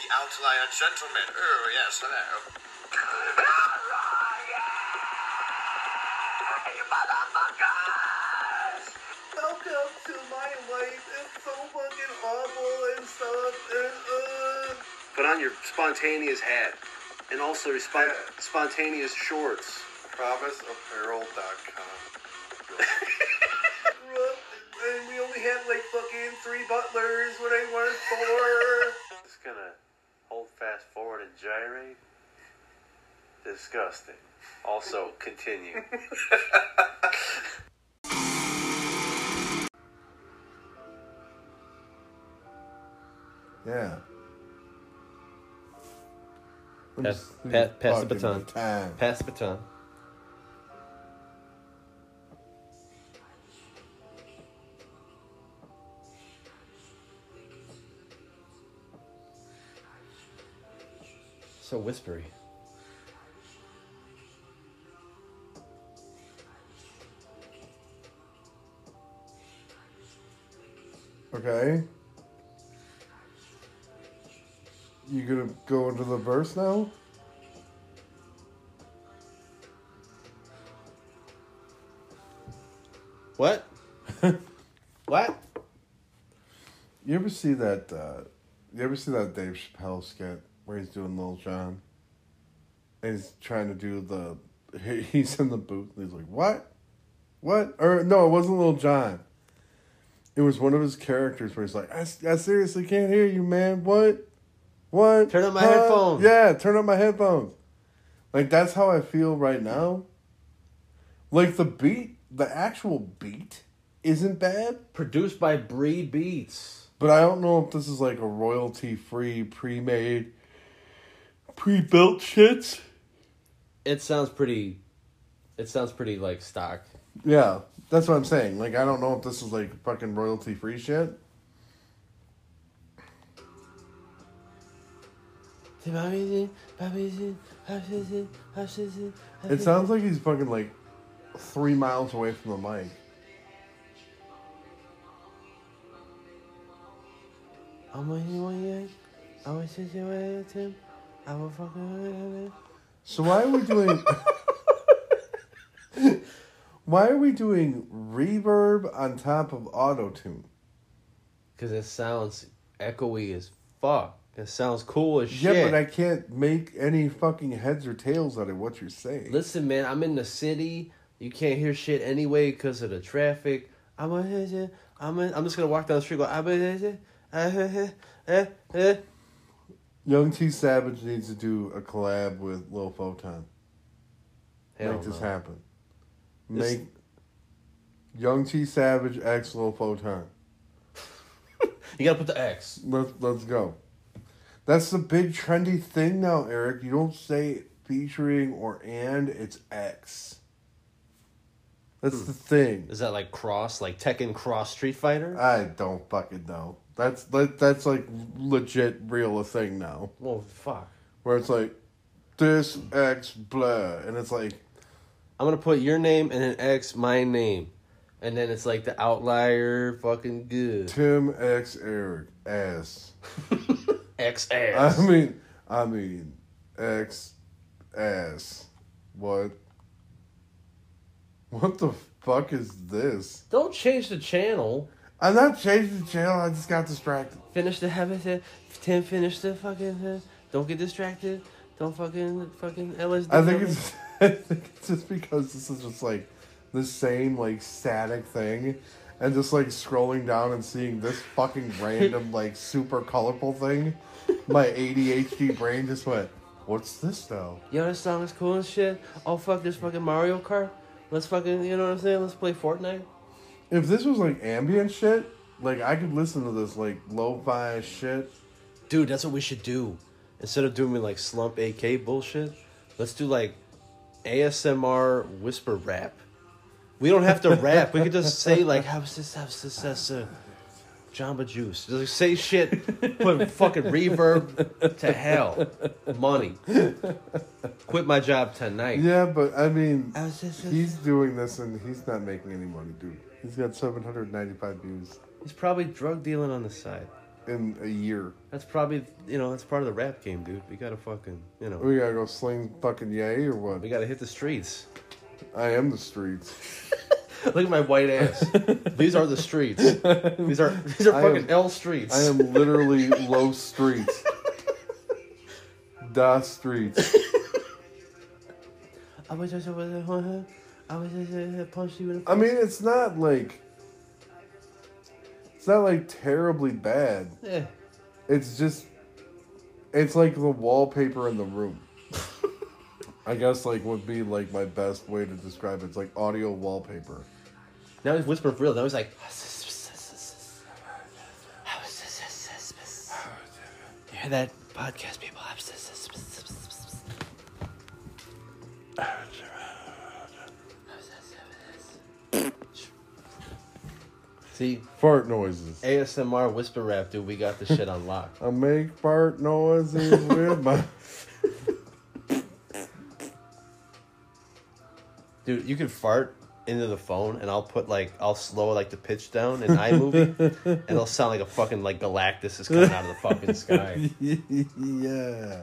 the outlier gentlemen. Oh, yes, hello. Welcome to my life. It's so fucking awful and stuff. And, uh... Put on your spontaneous hat. And also your spon- Yeah. spontaneous shorts. PromiseApparel.com. and we only had like fucking three butlers when I wanted four. Just gonna hold fast forward and gyrate. Disgusting. Also, continue. Yeah. I'm Pass- pass the baton. Time. Pass the baton. So whispery. Okay. You gonna go into the verse now? What? what? You ever see that? Uh, you ever see that Dave Chappelle skit where he's doing Lil Jon. And he's trying to do the. He's in the booth and he's like, "What? What?" Or no, it wasn't Lil Jon. It was one of his characters where he's like, "I, I seriously can't hear you, man. What? What? Turn up my headphones." Yeah, turn up my headphones. Like that's how I feel right now. Like the beat, the actual beat, isn't bad. Produced by Bree Beats. But I don't know if this is like a royalty free, pre made, pre built shit. It sounds pretty. It sounds pretty like stock. Yeah, that's what I'm saying. Like, I don't know if this is like fucking royalty free shit. It sounds like he's fucking like three miles away from the mic. I'm I'm I'm fucking. So why are we doing? why are we doing reverb on top of auto tune? Because it sounds echoey as fuck. It sounds cool as shit. Yeah, but I can't make any fucking heads or tails out of what you're saying. Listen, man, I'm in the city. You can't hear shit anyway because of the traffic. I'm a, I'm a, I'm just gonna walk down the street. Go, I'm a, eh, eh. Young T Savage needs to do a collab with Lil Photon. Hell Make this no. happen. This- Make Young T Savage X Lil Photon. You gotta put the X. Let's let's go. That's the big trendy thing now, Eric. You don't say featuring or and, it's X. That's hmm. the thing. Is that like cross, like Tekken Cross Street Fighter? I don't fucking know. That's that, that's like legit real a thing now. well, fuck. Where it's like this X blah and it's like I'm gonna put your name and an X, my name, and then it's like the outlier, fucking good. Tim X Eric ass. X I ass. mean I mean X ass. What? What the fuck is this? Don't change the channel. I'm not changing the channel, I just got distracted. Finish the habit. Tim, finish the fucking. uh, Don't get distracted. Don't fucking fucking LSD. I think it's I think it's just because this is just like the same like static thing and just like scrolling down and seeing this fucking random like super colorful thing. My ADHD brain just went, What's this though? Yo, this song is cool and shit. Oh fuck, this fucking Mario Kart. Let's fucking, you know what I'm saying? Let's play Fortnite. If this was like ambient shit, like I could listen to this like lo-fi shit. Dude, that's what we should do. Instead of doing like slump AK bullshit, let's do like ASMR whisper rap. We don't have to rap. We could just say like, "How's this? How's this? That's uh, Jamba Juice." Just say shit. Put fucking reverb to hell. Money. Quit my job tonight. Yeah, but I mean this? he's doing this and he's not making any money, dude. He's got seven hundred ninety five views. He's probably drug dealing on the side. in a year. That's probably you know that's part of the rap game, dude. We gotta fucking you know We gotta go sling fucking yay or what? we gotta hit the streets. I am the streets. Look at my white ass. these are the streets. These are these are I fucking am- L streets. I am literally low streets. Da streets. I was just I was I was just punch you in the I mean, it's not like it's not like terribly bad. yeah. It's just it's like the wallpaper in the room. I guess like would be like my best way to describe it. It's like audio wallpaper. Now he's whispering for real. Now he's like. You hear that podcast, people? See, Fart noises. ASMR whisper rap, dude. We got the shit on lock. I make fart noises with my Dude, you can fart into the phone, and I'll put like I'll slow like the pitch down in iMovie, and it'll sound like a fucking like Galactus is coming out of the fucking sky. yeah.